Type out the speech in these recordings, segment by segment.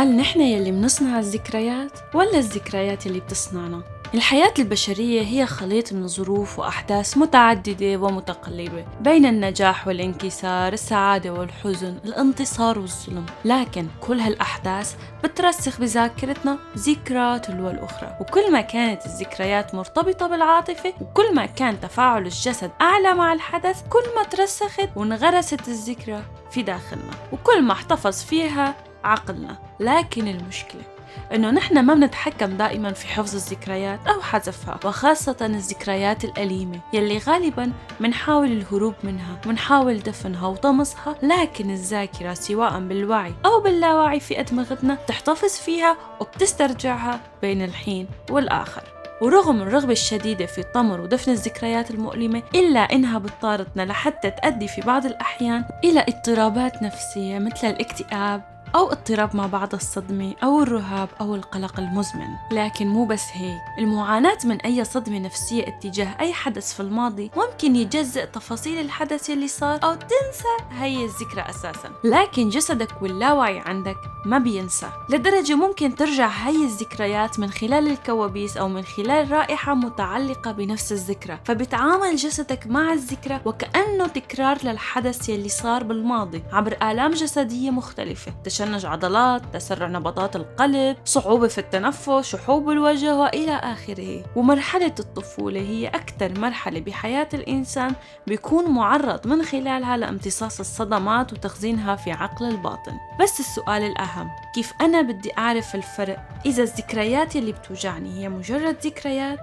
هل نحن يلي منصنع الذكريات ولا الذكريات يلي بتصنعنا؟ الحياة البشرية هي خليط من ظروف وأحداث متعددة ومتقلبة بين النجاح والانكسار، السعادة والحزن، الانتصار والظلم، لكن كل هالأحداث بترسخ بذاكرتنا ذكرى تلو الأخرى، وكل ما كانت الذكريات مرتبطة بالعاطفة، وكل ما كان تفاعل الجسد أعلى مع الحدث، كل ما ترسخت وانغرست الذكرى في داخلنا، وكل ما احتفظ فيها عقلنا، لكن المشكلة إنه نحن ما بنتحكم دائما في حفظ الذكريات أو حذفها وخاصة الذكريات الأليمة يلي غالبا منحاول الهروب منها منحاول دفنها وطمسها لكن الذاكرة سواء بالوعي أو باللاوعي في أدمغتنا تحتفظ فيها وبتسترجعها بين الحين والآخر. ورغم الرغبة الشديدة في طمر ودفن الذكريات المؤلمة إلا إنها بتطاردنا لحتى تؤدي في بعض الأحيان إلى اضطرابات نفسية مثل الاكتئاب أو اضطراب ما بعد الصدمة أو الرهاب أو القلق المزمن. لكن مو بس هيك. المعاناة من أي صدمة نفسية اتجاه أي حدث في الماضي ممكن يجزئ تفاصيل الحدث يلي صار أو تنسى هي الذكرى أساسا. لكن جسدك واللاوعي عندك ما بينسى. لدرجة ممكن ترجع هي الذكريات من خلال الكوابيس أو من خلال رائحة متعلقة بنفس الذكرى. فبتعامل جسدك مع الذكرى وكأنه تكرار للحدث يلي صار بالماضي عبر آلام جسدية مختلفة. تشنج عضلات تسرع نبضات القلب صعوبة في التنفس شحوب الوجه وإلى آخره. ومرحلة الطفولة هي أكثر مرحلة بحياة الإنسان بيكون معرض من خلالها لامتصاص الصدمات وتخزينها في عقل الباطن. بس السؤال الأهم كيف أنا بدي أعرف الفرق إذا الذكريات اللي بتوجعني هي مجرد ذكريات؟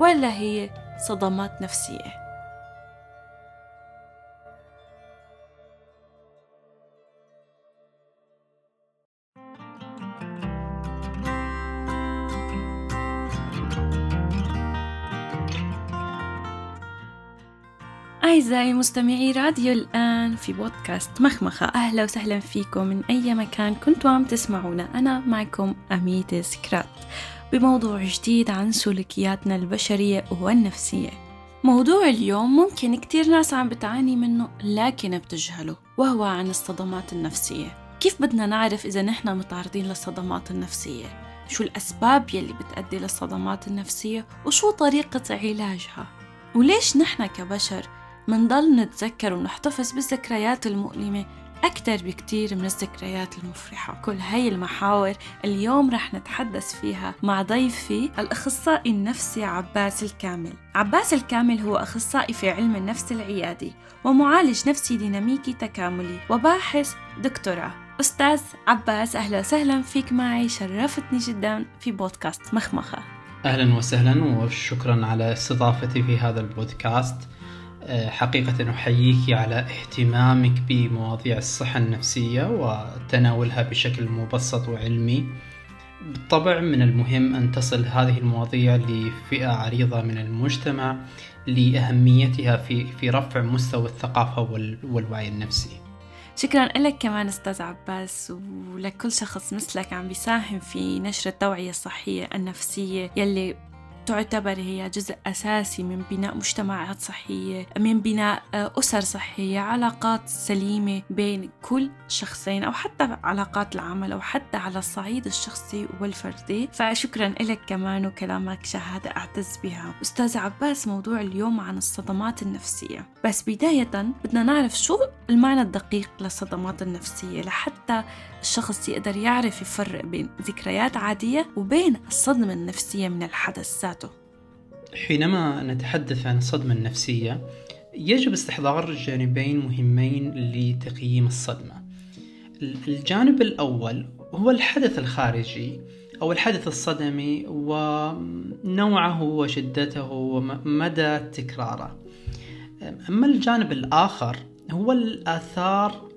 ولا هي صدمات نفسية؟ أعزائي مستمعي راديو الآن في بودكاست مخمخة. أهلا وسهلا فيكم من أي مكان كنتوا عم تسمعونا. أنا معكم أميت سكرات. بموضوع جديد عن سلوكياتنا البشرية والنفسية. موضوع اليوم ممكن كتير ناس عم بتعاني منه لكن بتجهله وهو عن الصدمات النفسية. كيف بدنا نعرف إذا نحن متعرضين للصدمات النفسية؟ شو الأسباب يلي بتأدي للصدمات النفسية؟ وشو طريقة علاجها؟ وليش نحن كبشر منضل نتذكر ونحتفظ بالذكريات المؤلمة أكثر بكتير من الذكريات المفرحة. كل هاي المحاور اليوم رح نتحدث فيها مع ضيفي الأخصائي النفسي عباس الكامل. عباس الكامل هو أخصائي في علم النفس العيادي ومعالج نفسي ديناميكي تكاملي وباحث دكتوراه. أستاذ عباس أهلا وسهلا فيك معي. شرفتني جدا في بودكاست مخمخة. أهلا وسهلا وشكرا على استضافتي في هذا البودكاست. حقيقة أحييك على اهتمامك بمواضيع الصحة النفسية وتناولها بشكل مبسط وعلمي بالطبع من المهم أن تصل هذه المواضيع لفئة عريضة من المجتمع لأهميتها في في رفع مستوى الثقافة والوعي النفسي. شكرا لك كمان أستاذ عباس ولكل شخص مثلك عم بيساهم في نشر التوعية الصحية النفسية يلي تعتبر هي جزء أساسي من بناء مجتمعات صحية من بناء آه، أسر صحية علاقات سليمة بين كل شخصين أو حتى علاقات العمل أو حتى على الصعيد الشخصي والفردي. فشكرا لك كمان وكلامك شهادة أعتز بها. أستاذ عباس موضوع اليوم عن الصدمات النفسية. بس بداية بدنا نعرف شو المعنى الدقيق للصدمات النفسية لحتى الشخص يقدر يعرف يفرق بين ذكريات عادية وبين الصدمة النفسية من الحدث ذاته حينما نتحدث عن الصدمة النفسية يجب استحضار جانبين مهمين لتقييم الصدمة. الجانب الأول هو الحدث الخارجي أو الحدث الصدمي ونوعه وشدته ومدى تكراره. أما الجانب الآخر هو الآثار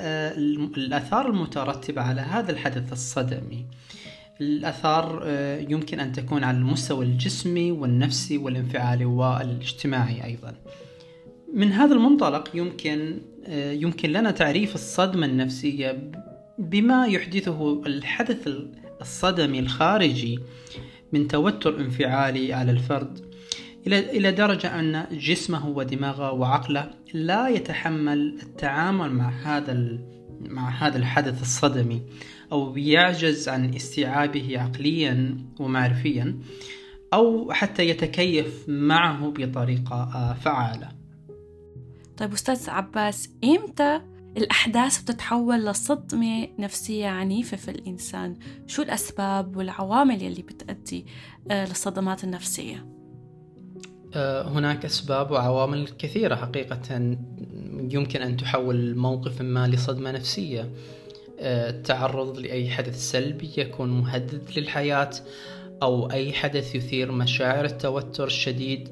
آه، الآثار المترتبة على هذا الحدث الصدمي. الآثار آه، يمكن أن تكون على المستوى الجسمي والنفسي والانفعالي والاجتماعي أيضا. من هذا المنطلق يمكن آه، يمكن لنا تعريف الصدمة النفسية بما يحدثه الحدث الصدمي الخارجي من توتر انفعالي على الفرد إلى إلى درجة أن جسمه ودماغه وعقله لا يتحمل التعامل مع هذا مع هذا الحدث الصدمي. أو يعجز عن استيعابه عقليا ومعرفيا أو حتى يتكيف معه بطريقة فعالة. طيب أستاذ عباس إمتى الأحداث بتتحول لصدمة نفسية عنيفة في الإنسان؟ شو الأسباب والعوامل يلي بتأدي آه، للصدمات النفسية؟ آه، هناك أسباب وعوامل كثيرة حقيقة يمكن أن تحول موقف ما لصدمة نفسية. آه، التعرض لأي حدث سلبي يكون مهدد للحياة أو أي حدث يثير مشاعر التوتر الشديد.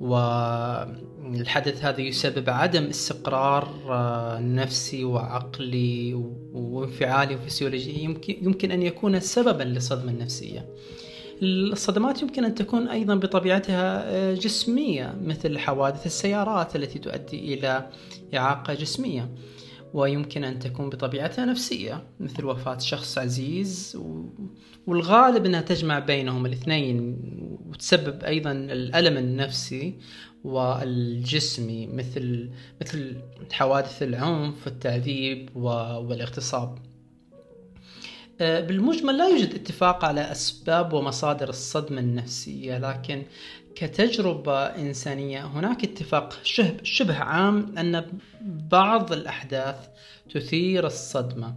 والحدث هذا يسبب عدم استقرار آه، نفسي وعقلي وانفعالي وفسيولوجي يمكن, يمكن أن يكون سببا للصدمة النفسية الصدمات يمكن أن تكون أيضا بطبيعتها آه، جسمية مثل حوادث السيارات التي تؤدي إلى إعاقة جسمية. ويمكن أن تكون بطبيعتها نفسية مثل وفاة شخص عزيز والغالب أنها تجمع بينهم الاثنين وتسبب أيضا الألم النفسي والجسمي مثل مثل حوادث العنف والتعذيب والاغتصاب. آه، بالمجمل لا يوجد اتفاق على أسباب ومصادر الصدمة النفسية لكن كتجربة إنسانية هناك اتفاق شبه, عام أن بعض الأحداث تثير الصدمة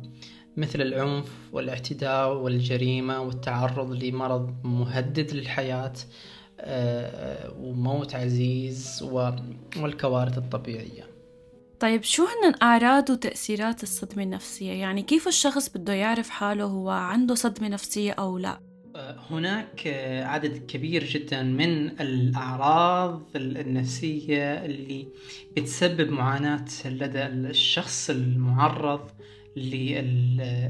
مثل العنف والاعتداء والجريمة والتعرض لمرض مهدد للحياة آه، وموت عزيز والكوارث الطبيعية طيب شو هن أعراض وتأثيرات الصدمة النفسية؟ يعني كيف الشخص بده يعرف حاله هو عنده صدمة نفسية أو لا؟ هناك عدد كبير جدا من الأعراض النفسية اللي بتسبب معاناة لدى الشخص المعرض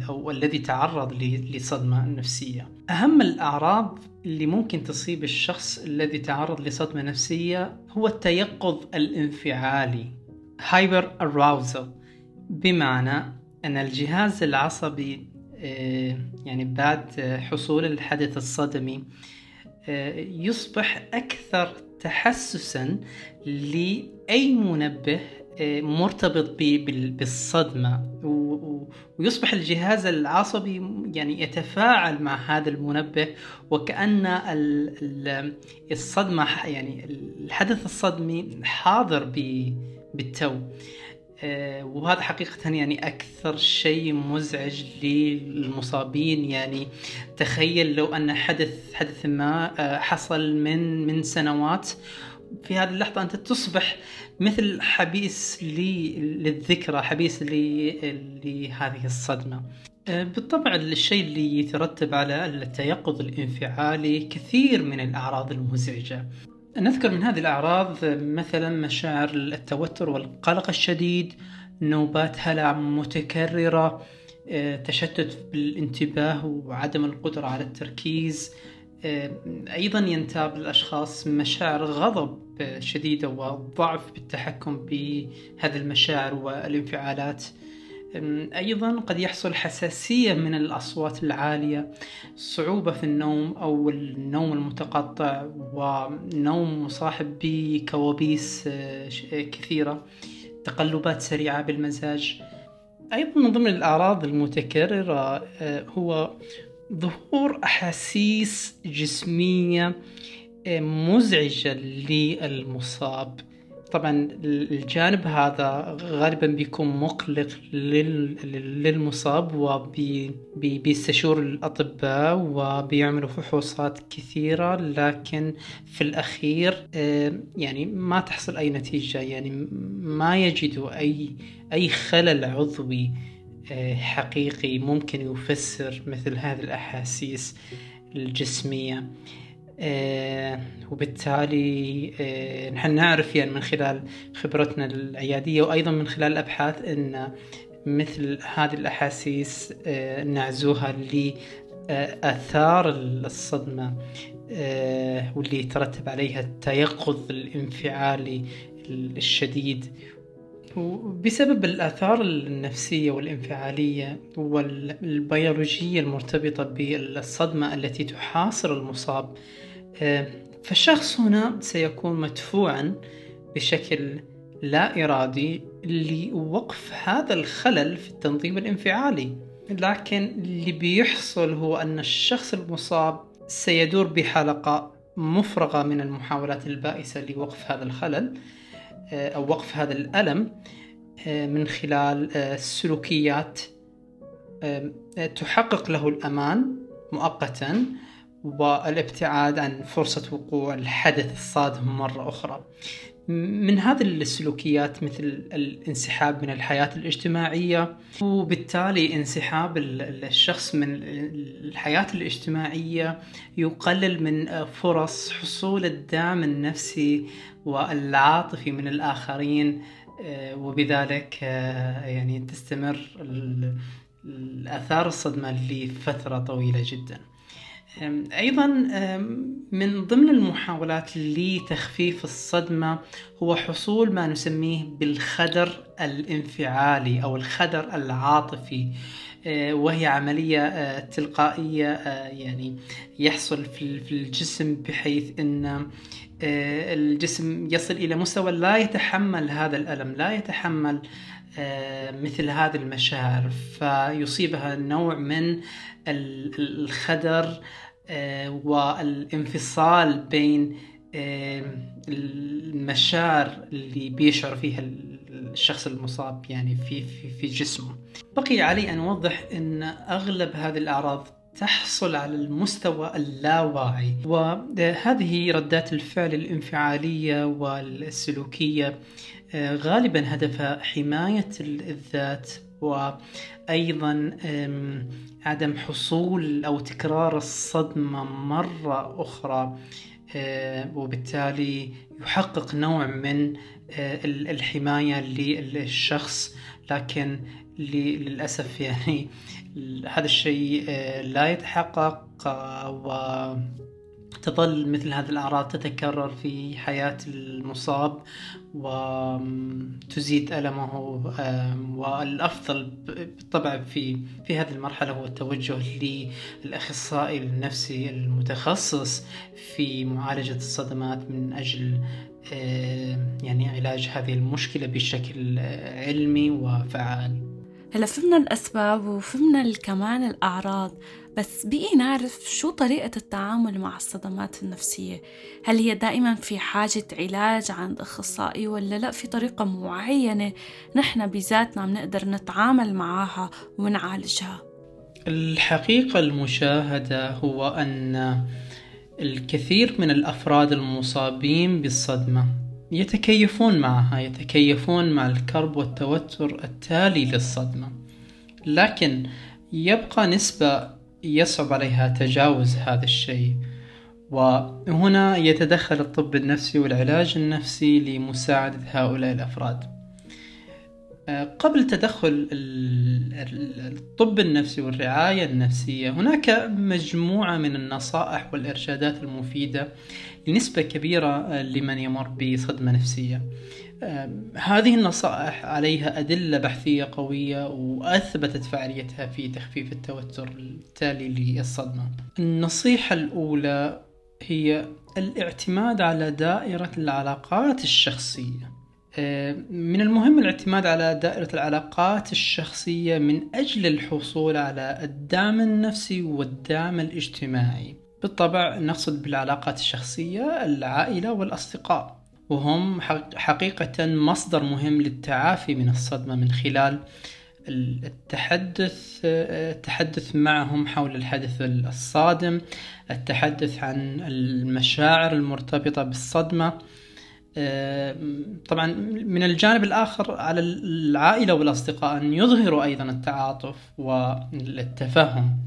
أو الذي تعرض لصدمة نفسية. أهم الأعراض اللي ممكن تصيب الشخص الذي تعرض لصدمة نفسية هو التيقظ الانفعالي هايبر arousal بمعنى أن الجهاز العصبي يعني بعد حصول الحدث الصدمي آه، يصبح أكثر تحسسا لأي منبه آه، مرتبط بالصدمة. ويصبح الجهاز العصبي يعني يتفاعل مع هذا المنبه وكأن الصدمة يعني الحدث الصدمي حاضر بالتو. آه، وهذا حقيقة يعني أكثر شيء مزعج للمصابين. يعني تخيل لو أن حدث حدث ما آه، حصل من من سنوات في هذه اللحظة أنت تصبح مثل حبيس للذكرى حبيس لهذه الصدمة. آه، بالطبع الشيء اللي يترتب على التيقظ الانفعالي كثير من الأعراض المزعجة. نذكر من هذه الأعراض مثلا مشاعر التوتر والقلق الشديد نوبات هلع متكررة آه، تشتت بالانتباه وعدم القدرة على التركيز آه، أيضا ينتاب الأشخاص مشاعر غضب شديدة وضعف بالتحكم بهذه المشاعر والانفعالات. أيضا قد يحصل حساسية من الأصوات العالية صعوبة في النوم أو النوم المتقطع ونوم مصاحب بكوابيس آه، كثيرة تقلبات سريعة بالمزاج. أيضا من ضمن الأعراض المتكررة آه، هو ظهور أحاسيس جسمية آه، مزعجة للمصاب. طبعا الجانب هذا غالبا بيكون مقلق للمصاب وبيستشور الأطباء وبيعملوا فحوصات كثيرة لكن في الأخير يعني ما تحصل أي نتيجة. يعني ما يجدوا أي أي خلل عضوي آه، حقيقي ممكن يفسر مثل هذه الأحاسيس الجسمية. وبالتالي آه، نحن نعرف يعني من خلال خبرتنا العيادية وأيضا من خلال الأبحاث أن مثل هذه الأحاسيس آه، نعزوها لآثار الصدمة واللي يترتب عليها التيقظ الانفعالي الشديد. وبسبب الآثار النفسية والانفعالية والبيولوجية المرتبطة بالصدمة التي تحاصر المصاب فالشخص هنا سيكون مدفوعا بشكل لا إرادي لوقف هذا الخلل في التنظيم الانفعالي. لكن اللي بيحصل هو أن الشخص المصاب سيدور بحلقة مفرغة من المحاولات البائسة لوقف هذا الخلل آه، أو وقف هذا الألم آه، من خلال آه، سلوكيات تحقق له الأمان مؤقتا والابتعاد عن فرصة وقوع الحدث الصادم مرة أخرى. من هذه السلوكيات مثل الانسحاب من الحياة الاجتماعية وبالتالي انسحاب الشخص من الحياة الاجتماعية يقلل من فرص حصول الدعم النفسي والعاطفي من الآخرين آه، وبذلك آه، يعني تستمر الآثار الصدمة لفترة طويلة جدا. أيضا من ضمن المحاولات لتخفيف الصدمة هو حصول ما نسميه بالخدر الانفعالي أو الخدر العاطفي أه، وهي عملية أه، تلقائية أه، يعني يحصل في الجسم بحيث أن الجسم يصل إلى مستوى لا يتحمل هذا الألم لا يتحمل مثل هذه المشاعر فيصيبها نوع من الخدر والانفصال بين آه، المشاعر اللي بيشعر فيها الشخص المصاب يعني في في في جسمه. بقي علي أن أوضح إن أغلب هذه الأعراض تحصل على المستوى اللاواعي. وهذه ردات الفعل الانفعالية والسلوكية آه، غالبا هدفها حماية الذات وأيضا عدم حصول أو تكرار الصدمة مرة أخرى وبالتالي يحقق نوع من الحماية للشخص لكن للأسف يعني هذا الشيء لا يتحقق و تظل مثل هذه الأعراض تتكرر في حياة المصاب وتزيد ألمه والأفضل بالطبع في في هذه المرحلة هو التوجه للأخصائي النفسي المتخصص في معالجة الصدمات من أجل يعني علاج هذه المشكلة بشكل علمي وفعال. هلا فهمنا الأسباب وفهمنا كمان الأعراض بس بقي نعرف شو طريقة التعامل مع الصدمات النفسية؟ هل هي دائما في حاجة علاج عند أخصائي ولا لا؟ في طريقة معينة نحن بذاتنا بنقدر نتعامل معها ونعالجها؟ الحقيقة المشاهدة هو أن الكثير من الأفراد المصابين بالصدمة يتكيفون معها يتكيفون مع الكرب والتوتر التالي للصدمة. لكن يبقى نسبة يصعب عليها تجاوز هذا الشيء. وهنا يتدخل الطب النفسي والعلاج النفسي لمساعدة هؤلاء الأفراد. قبل تدخل الطب النفسي والرعاية النفسية هناك مجموعة من النصائح والإرشادات المفيدة لنسبة كبيرة لمن يمر بصدمة نفسية. هذه النصائح عليها أدلة بحثية قوية وأثبتت فعاليتها في تخفيف التوتر التالي للصدمة. النصيحة الأولى هي الاعتماد على دائرة العلاقات الشخصية. من المهم الاعتماد على دائرة العلاقات الشخصية من أجل الحصول على الدعم النفسي والدعم الاجتماعي. بالطبع نقصد بالعلاقات الشخصية العائلة والأصدقاء. وهم حقيقة مصدر مهم للتعافي من الصدمة من خلال التحدث التحدث معهم حول الحدث الصادم التحدث عن المشاعر المرتبطة بالصدمة. طبعا من الجانب الآخر على العائلة والأصدقاء أن يظهروا أيضا التعاطف والتفهم.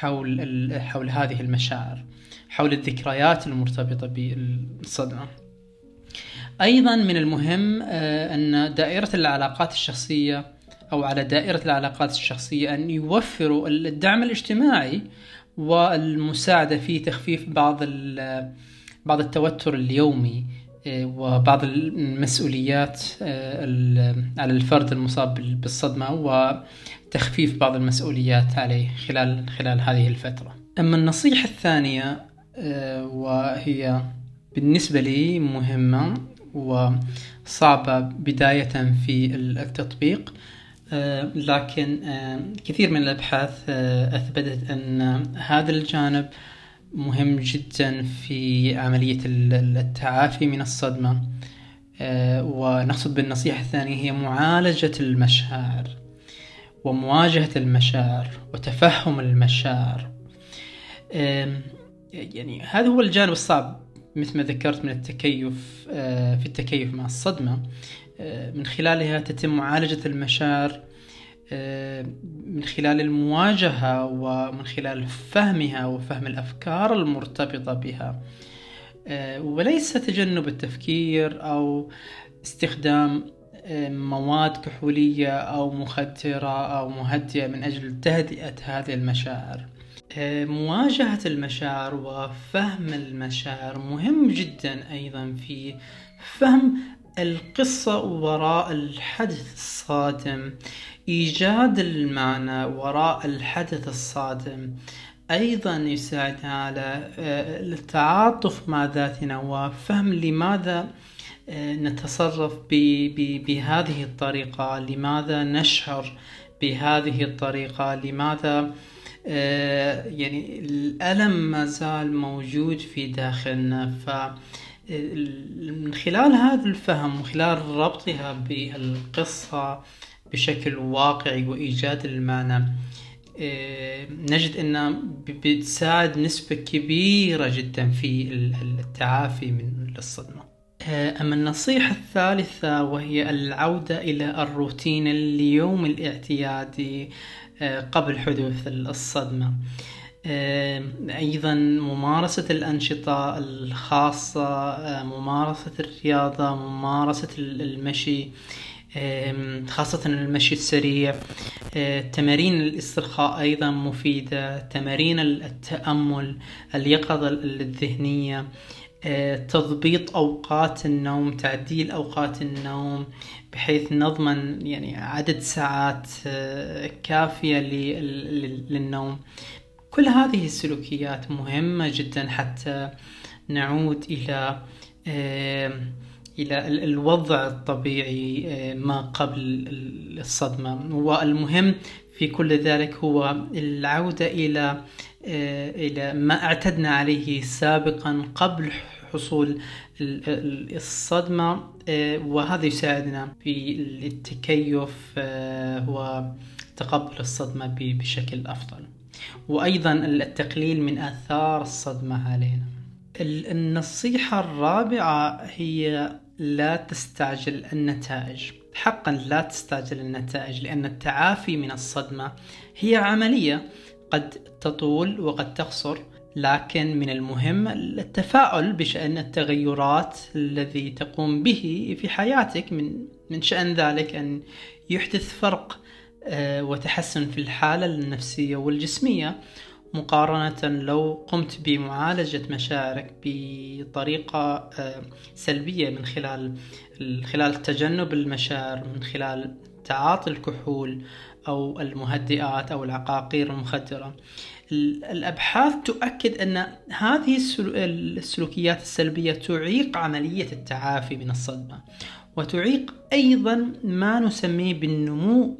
حول حول هذه المشاعر حول الذكريات المرتبطة بالصدمة. أيضا من المهم آه، أن دائرة العلاقات الشخصية أو على دائرة العلاقات الشخصية أن يوفروا الدعم الاجتماعي والمساعدة في تخفيف بعض بعض التوتر اليومي وبعض المسؤوليات آه، على الفرد المصاب بالصدمة وتخفيف بعض المسؤوليات عليه خلال خلال هذه الفترة. أما النصيحة الثانية وهي بالنسبة لي مهمة وصعبة بداية في التطبيق لكن كثير من الأبحاث أثبتت أن هذا الجانب مهم جدا في عملية التعافي من الصدمة. ونقصد بالنصيحة الثانية هي معالجة المشاعر ومواجهة المشاعر وتفهم المشاعر. يعني هذا هو الجانب الصعب مثل ما ذكرت من التكيف آه، في التكيف مع الصدمة. آه، من خلالها تتم معالجة المشاعر آه، من خلال المواجهة ومن خلال فهمها وفهم الأفكار المرتبطة بها. وليس تجنب التفكير أو استخدام مواد كحولية أو مخدرة أو مهدئة من أجل تهدئة هذه المشاعر. مواجهة المشاعر وفهم المشاعر مهم جدا أيضا في فهم القصة وراء الحدث الصادم. إيجاد المعنى وراء الحدث الصادم. أيضا يساعدنا على آه، التعاطف مع ذاتنا وفهم لماذا آه، نتصرف بهذه الطريقة لماذا نشعر بهذه الطريقة لماذا آه، يعني الألم ما زال موجود في داخلنا. ف من خلال هذا الفهم وخلال ربطها بالقصة بشكل واقعي وإيجاد المعنى. آه، نجد أنها بتساعد نسبة كبيرة جدا في التعافي من الصدمة. آه، أما النصيحة الثالثة وهي العودة إلى الروتين اليوم الاعتيادي آه، قبل حدوث الصدمة. أيضا ممارسة الأنشطة الخاصة ممارسة الرياضة ممارسة المشي. خاصة المشي السريع. تمارين الاسترخاء أيضا مفيدة. تمارين التأمل اليقظة الذهنية تضبيط أوقات النوم تعديل أوقات النوم بحيث نضمن يعني عدد ساعات آه، كافية للنوم. كل هذه السلوكيات مهمة جدا حتى نعود إلى إلى الوضع الطبيعي آه، ما قبل الصدمة. والمهم في كل ذلك هو العودة إلى آه، إلى ما اعتدنا عليه سابقا قبل حصول الصدمة آه، وهذا يساعدنا في التكيف وتقبل الصدمة بشكل أفضل. وأيضا التقليل من آثار الصدمة علينا. النصيحة الرابعة هي لا تستعجل النتائج. حقا لا تستعجل النتائج لأن التعافي من الصدمة هي عملية قد تطول وقد تقصر لكن من المهم التفاؤل بشأن التغيرات الذي تقوم به في حياتك. من من شأن ذلك أن يحدث فرق آه، وتحسن في الحالة النفسية والجسمية. مقارنة لو قمت بمعالجة مشاعرك بطريقة آه، سلبية من خلال خلال تجنب المشاعر من خلال تعاطي الكحول أو المهدئات أو العقاقير المخدرة. الأبحاث تؤكد أن هذه السلوكيات السلبية تعيق عملية التعافي من الصدمة وتعيق أيضا ما نسميه بالنمو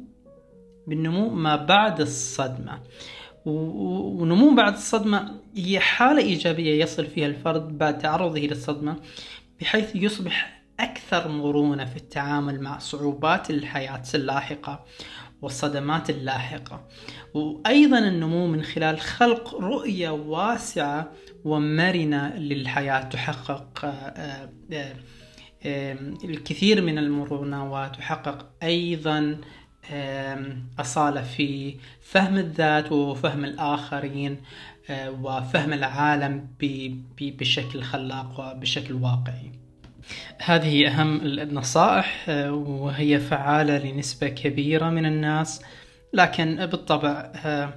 بالنمو ما بعد الصدمة. ونمو بعد الصدمة هي حالة إيجابية يصل فيها الفرد بعد تعرضه للصدمة بحيث يصبح أكثر مرونة في التعامل مع صعوبات الحياة اللاحقة والصدمات اللاحقة. وأيضا النمو من خلال خلق رؤية واسعة ومرنة للحياة تحقق آه، آه، الكثير من المرونة وتحقق أيضا أصالة في فهم الذات وفهم الآخرين وفهم العالم بشكل خلاق وبشكل واقعي. هذه أهم النصائح آه، وهي فعالة لنسبة كبيرة من الناس. لكن بالطبع آه،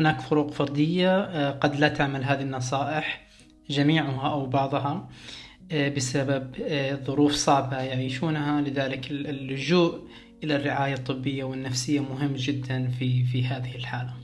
هناك فروق فردية آه، قد لا تعمل هذه النصائح جميعها أو بعضها بسبب ظروف صعبة يعيشونها. لذلك اللجوء إلى الرعاية الطبية والنفسية مهم جدا في في هذه الحالة.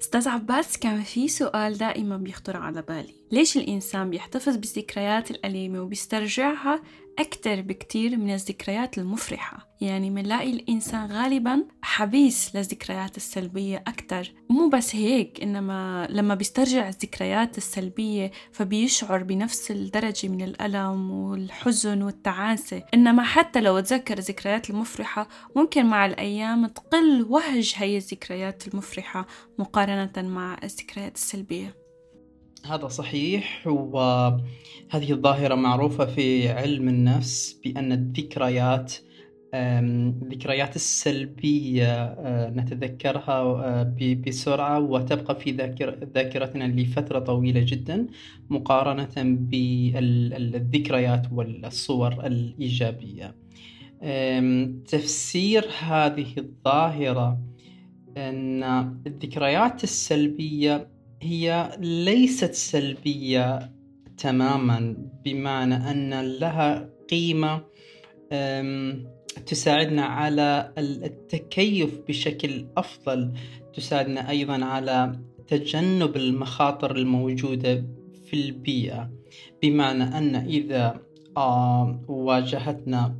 أستاذ عباس كان في سؤال دائما بيخطر على بالي. ليش الإنسان بيحتفظ بالذكريات الأليمة وبيسترجعها أكتر بكتير من الذكريات المفرحة. يعني منلاقي الإنسان غالبا حبيس للذكريات السلبية أكتر. مو بس هيك إنما لما بيسترجع الذكريات السلبية فبيشعر بنفس الدرجة من الألم والحزن والتعاسة. إنما حتى لو تذكر الذكريات المفرحة ممكن مع الأيام تقل وهج هي الذكريات المفرحة مقارنة مع الذكريات السلبية. هذا صحيح وهذه الظاهرة معروفة في علم النفس بأن الذكريات الذكريات السلبية أه، نتذكرها أه، بسرعة وتبقى في ذاكرتنا لفترة طويلة جدا مقارنة بالذكريات والصور الإيجابية. تفسير هذه الظاهرة أن الذكريات السلبية هي ليست سلبية تماما بمعنى أن لها قيمة تساعدنا على التكيف بشكل أفضل تساعدنا أيضا على تجنب المخاطر الموجودة في البيئة. بمعنى أن إذا آه، واجهتنا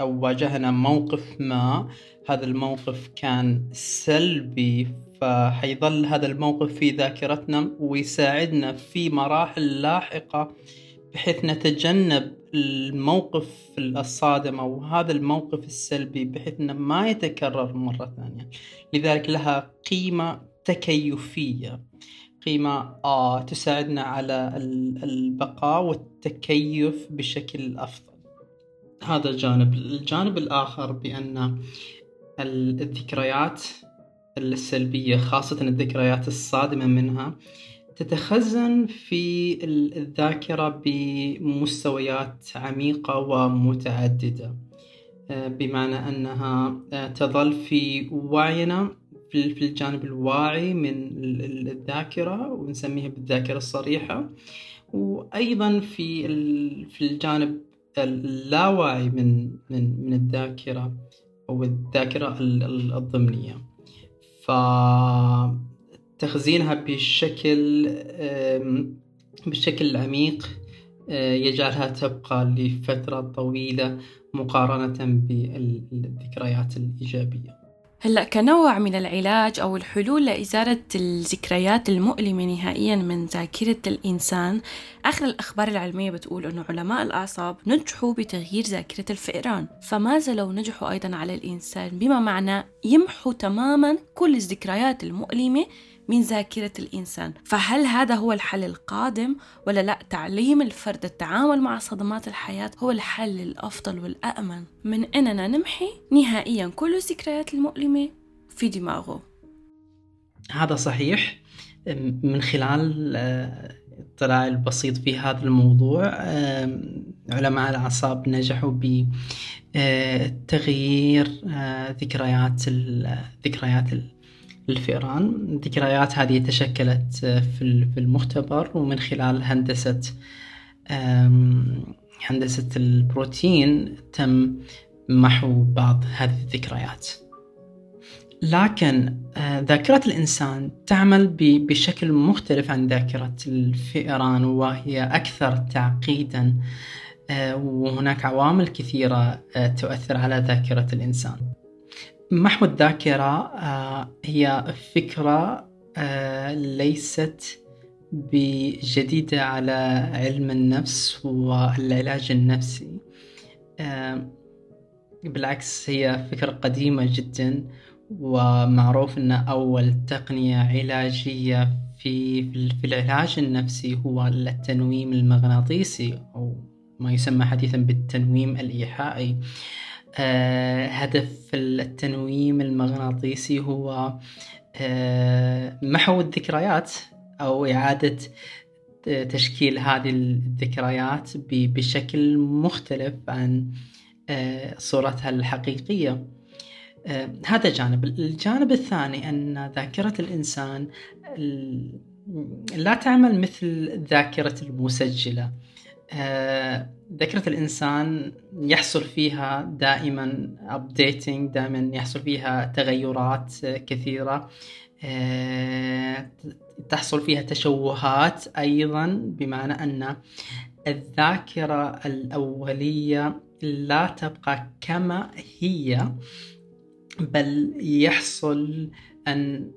أو واجهنا موقف ما هذا الموقف كان سلبي فحيظل هذا الموقف في ذاكرتنا ويساعدنا في مراحل لاحقة بحيث نتجنب الموقف الصادم أو هذا الموقف السلبي بحيث أنه ما يتكرر مرة ثانية. لذلك لها قيمة تكيفية قيمة آه تساعدنا على البقاء والتكيف بشكل أفضل. هذا جانب الجانب الآخر بأن الذكريات السلبية خاصة الذكريات الصادمة منها تتخزن في الذاكرة بمستويات عميقة ومتعددة. آه، بمعنى أنها آه، تظل في وعينا في الجانب الواعي من الذاكرة ونسميها بالذاكرة الصريحة. وأيضا في في الجانب اللاواعي من من من الذاكرة أو الذاكرة الضمنية. فتخزينها بشكل بشكل عميق آه، يجعلها تبقى لفترة طويلة مقارنة بالذكريات الإيجابية. هلا كنوع من العلاج أو الحلول لإزالة الذكريات المؤلمة نهائيا من ذاكرة الإنسان آخر الأخبار العلمية بتقول إنه علماء الأعصاب نجحوا بتغيير ذاكرة الفئران فماذا لو نجحوا أيضا على الإنسان بما معناه يمحوا تماما كل الذكريات المؤلمة من ذاكرة الإنسان. فهل هذا هو الحل القادم ولا لا؟ تعليم الفرد التعامل مع صدمات الحياة هو الحل الأفضل والأأمن. من أننا نمحي نهائيا كل الذكريات المؤلمة في دماغه. هذا صحيح. من خلال الاطلاع البسيط في هذا الموضوع علماء الأعصاب نجحوا بتغيير آه، ذكريات الذكريات الفئران. الذكريات هذه تشكلت في المختبر ومن خلال هندسة هندسة البروتين تم محو بعض هذه الذكريات. لكن آه، ذاكرة الإنسان تعمل بشكل مختلف عن ذاكرة الفئران وهي أكثر تعقيدا آه، وهناك عوامل كثيرة آه، تؤثر على ذاكرة الإنسان. محو الذاكرة آه، هي فكرة آه، ليست بجديدة على علم النفس والعلاج النفسي. آه، بالعكس هي فكرة قديمة جدا ومعروف أن أول تقنية علاجية في في العلاج النفسي هو التنويم المغناطيسي أو ما يسمى حديثا بالتنويم الإيحائي. آه، هدف التنويم المغناطيسي هو آه، محو الذكريات أو إعادة تشكيل هذه الذكريات بشكل مختلف عن آه، صورتها الحقيقية. هذا جانب. الجانب الثاني أن ذاكرة الإنسان لا تعمل مثل ذاكرة المسجلة. ذاكرة الإنسان يحصل فيها دائما updating دائما يحصل فيها تغيرات كثيرة. تحصل فيها تشوهات أيضا بمعنى أن الذاكرة الأولية لا تبقى كما هي بل يحصل أن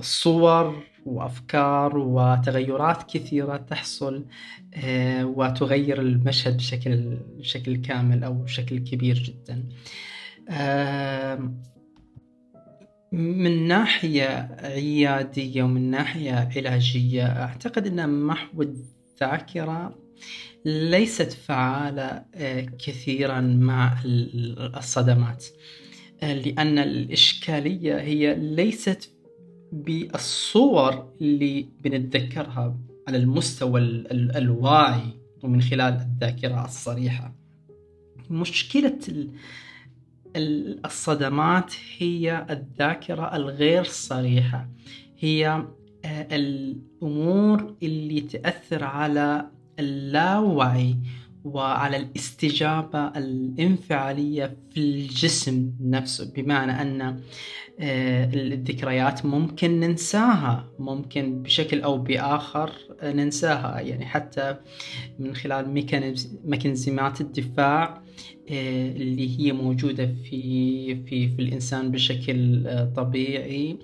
صور وأفكار وتغيرات كثيرة تحصل آه، وتغير المشهد بشكل بشكل كامل أو بشكل كبير جدا. من ناحية عيادية ومن ناحية علاجية أعتقد أن محو الذاكرة ليست فعالة آه، كثيرا مع الصدمات. لأن الإشكالية هي ليست بالصور اللي بنتذكرها على المستوى الواعي ومن خلال الذاكرة الصريحة. مشكلة الصدمات هي الذاكرة الغير صريحة. هي آه، الأمور اللي تأثر على اللاوعي وعلى الاستجابة الانفعالية في الجسم نفسه. بمعنى أن الذكريات ممكن ننساها ممكن بشكل أو بآخر ننساها. يعني حتى من خلال ميكانيزمات الدفاع آه، اللي هي موجودة في في في الإنسان بشكل آه، طبيعي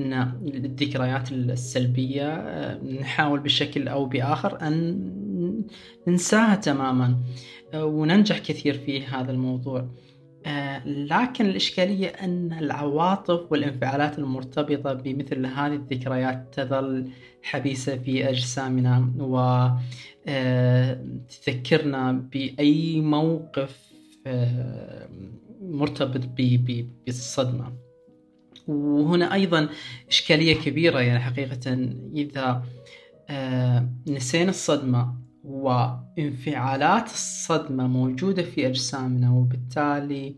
أن الذكريات السلبية نحاول بشكل أو بآخر أن ننساها تماما. آه، وننجح كثير في هذا الموضوع. آه، لكن الإشكالية أن العواطف والانفعالات المرتبطة بمثل هذه الذكريات تظل حبيسة في أجسامنا وتذكرنا آه، بأي موقف مرتبط بالصدمة. وهنا أيضا إشكالية كبيرة يعني حقيقة إذا نسينا الصدمة وانفعالات الصدمة موجودة في أجسامنا وبالتالي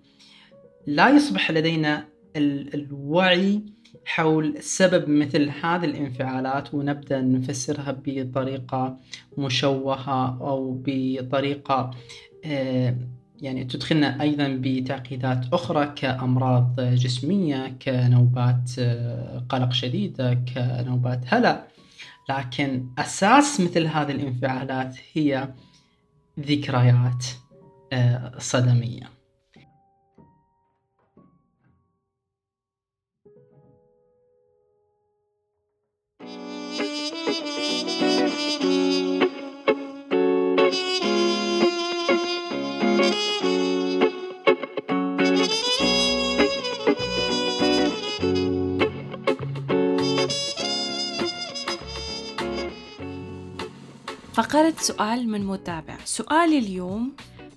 لا يصبح لدينا الوعي حول سبب مثل هذه الانفعالات ونبدأ نفسرها بطريقة مشوهة أو بطريقة آه، يعني تدخلنا أيضا بتعقيدات أخرى كأمراض جسمية كنوبات آه، قلق شديدة كنوبات هلع. لكن أساس مثل هذه الانفعالات هي ذكريات آه، صدمية. سؤال من متابع. سؤالي اليوم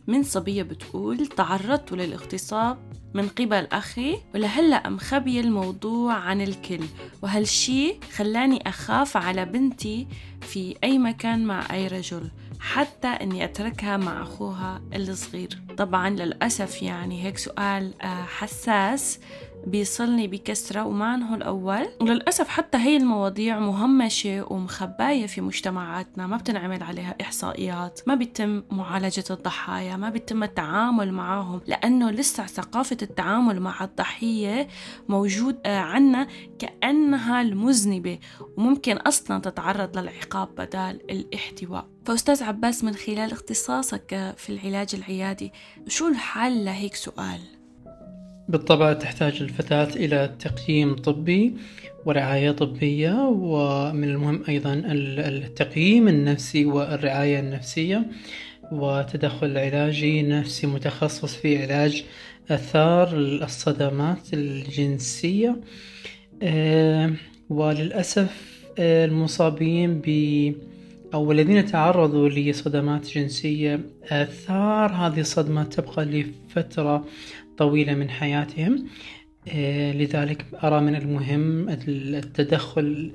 من صبية بتقول تعرضت للاغتصاب من قبل أخي ولهلأ مخبية الموضوع عن الكل وهالشي خلاني أخاف على بنتي في أي مكان مع أي رجل حتى أني أتركها مع أخوها الصغير؟ طبعا للأسف يعني هيك سؤال آه، حساس. بيصلني بكسرة هو الأول وللأسف حتى هي المواضيع مهمشة ومخباية في مجتمعاتنا ما بتنعمل عليها إحصائيات ما بيتم معالجة الضحايا ما بيتم التعامل معهم لأنه لسه ثقافة التعامل مع الضحية موجود آه، عنا كأنها المذنبة وممكن أصلا تتعرض للعقاب بدال الاحتواء فأستاذ عباس من خلال اختصاصك في العلاج العيادي شو الحل لهيك سؤال؟ بالطبع تحتاج الفتاة إلى تقييم طبي ورعاية طبية ومن المهم أيضا التقييم النفسي والرعاية النفسية وتدخل علاجي نفسي متخصص في علاج آثار الصدمات الجنسية. آه، وللأسف آه، المصابين ب أو الذين تعرضوا لصدمات جنسية آثار هذه الصدمة تبقى لفترة طويلة من حياتهم. آه، لذلك أرى من المهم التدخل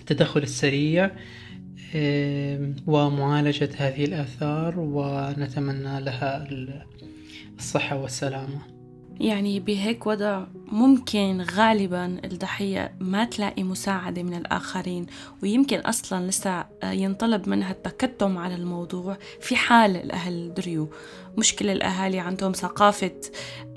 التدخل السريع آه، ومعالجة هذه الآثار ونتمنى لها الصحة والسلامة. يعني بهيك وضع ممكن غالبا الضحية ما تلاقي مساعدة من الآخرين ويمكن أصلا لسه ينطلب منها التكتم على الموضوع في حال الأهل دريوا مشكلة الأهالي عندهم ثقافة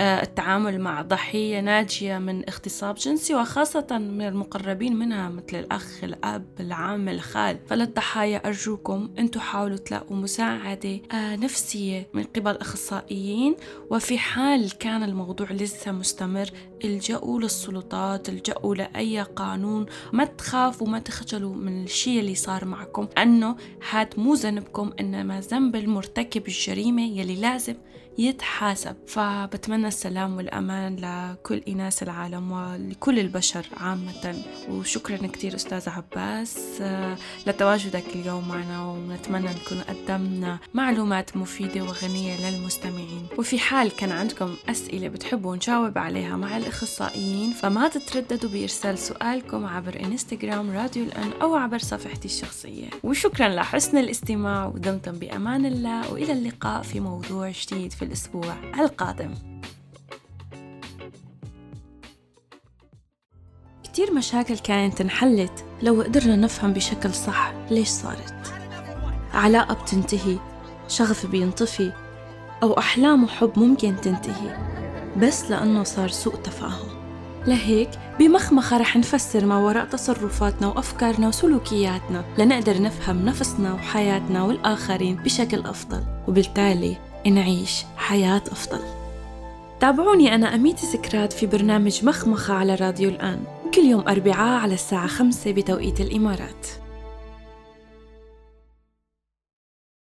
آه، التعامل مع ضحية ناجية من اغتصاب جنسي وخاصة من المقربين منها مثل الأخ الأب العم الخال. فللضحايا أرجوكم أنتم حاولوا تلاقوا مساعدة آه، نفسية من قبل أخصائيين وفي حال كان الموضوع لسه مستمر الجأوا للسلطات الجأوا لأي قانون ما تخافوا ما تخجلوا من الشيء اللي صار معكم أنه هاد مو ذنبكم إنما ذنب المرتكب الجريمة يلي لازم يتحاسب. فبتمنى السلام والأمان لكل إناس العالم ولكل البشر عامة. وشكرا كتير أستاذ عباس. آه، لتواجدك اليوم معنا ونتمنى نكون قدمنا معلومات مفيدة وغنية للمستمعين. وفي حال كان عندكم أسئلة بتحبوا نجاوب عليها مع الأخصائيين فما تترددوا بإرسال سؤالكم عبر إنستغرام راديو الأن أو عبر صفحتي الشخصية. وشكرا لحسن الاستماع ودمتم بأمان الله وإلى اللقاء في موضوع جديد في الأسبوع القادم. كتير مشاكل كانت انحلت لو قدرنا نفهم بشكل صح ليش صارت. علاقة بتنتهي شغف بينطفي أو أحلام وحب ممكن تنتهي بس لأنه صار سوء تفاهم. لهيك بمخمخة رح نفسر ما وراء تصرفاتنا وأفكارنا وسلوكياتنا لنقدر نفهم نفسنا وحياتنا والآخرين بشكل أفضل. وبالتالي نعيش حياة أفضل. تابعوني أنا أميتي سكرات في برنامج مخمخة على راديو الآن. كل يوم أربعاء على الساعة خمسة بتوقيت الإمارات.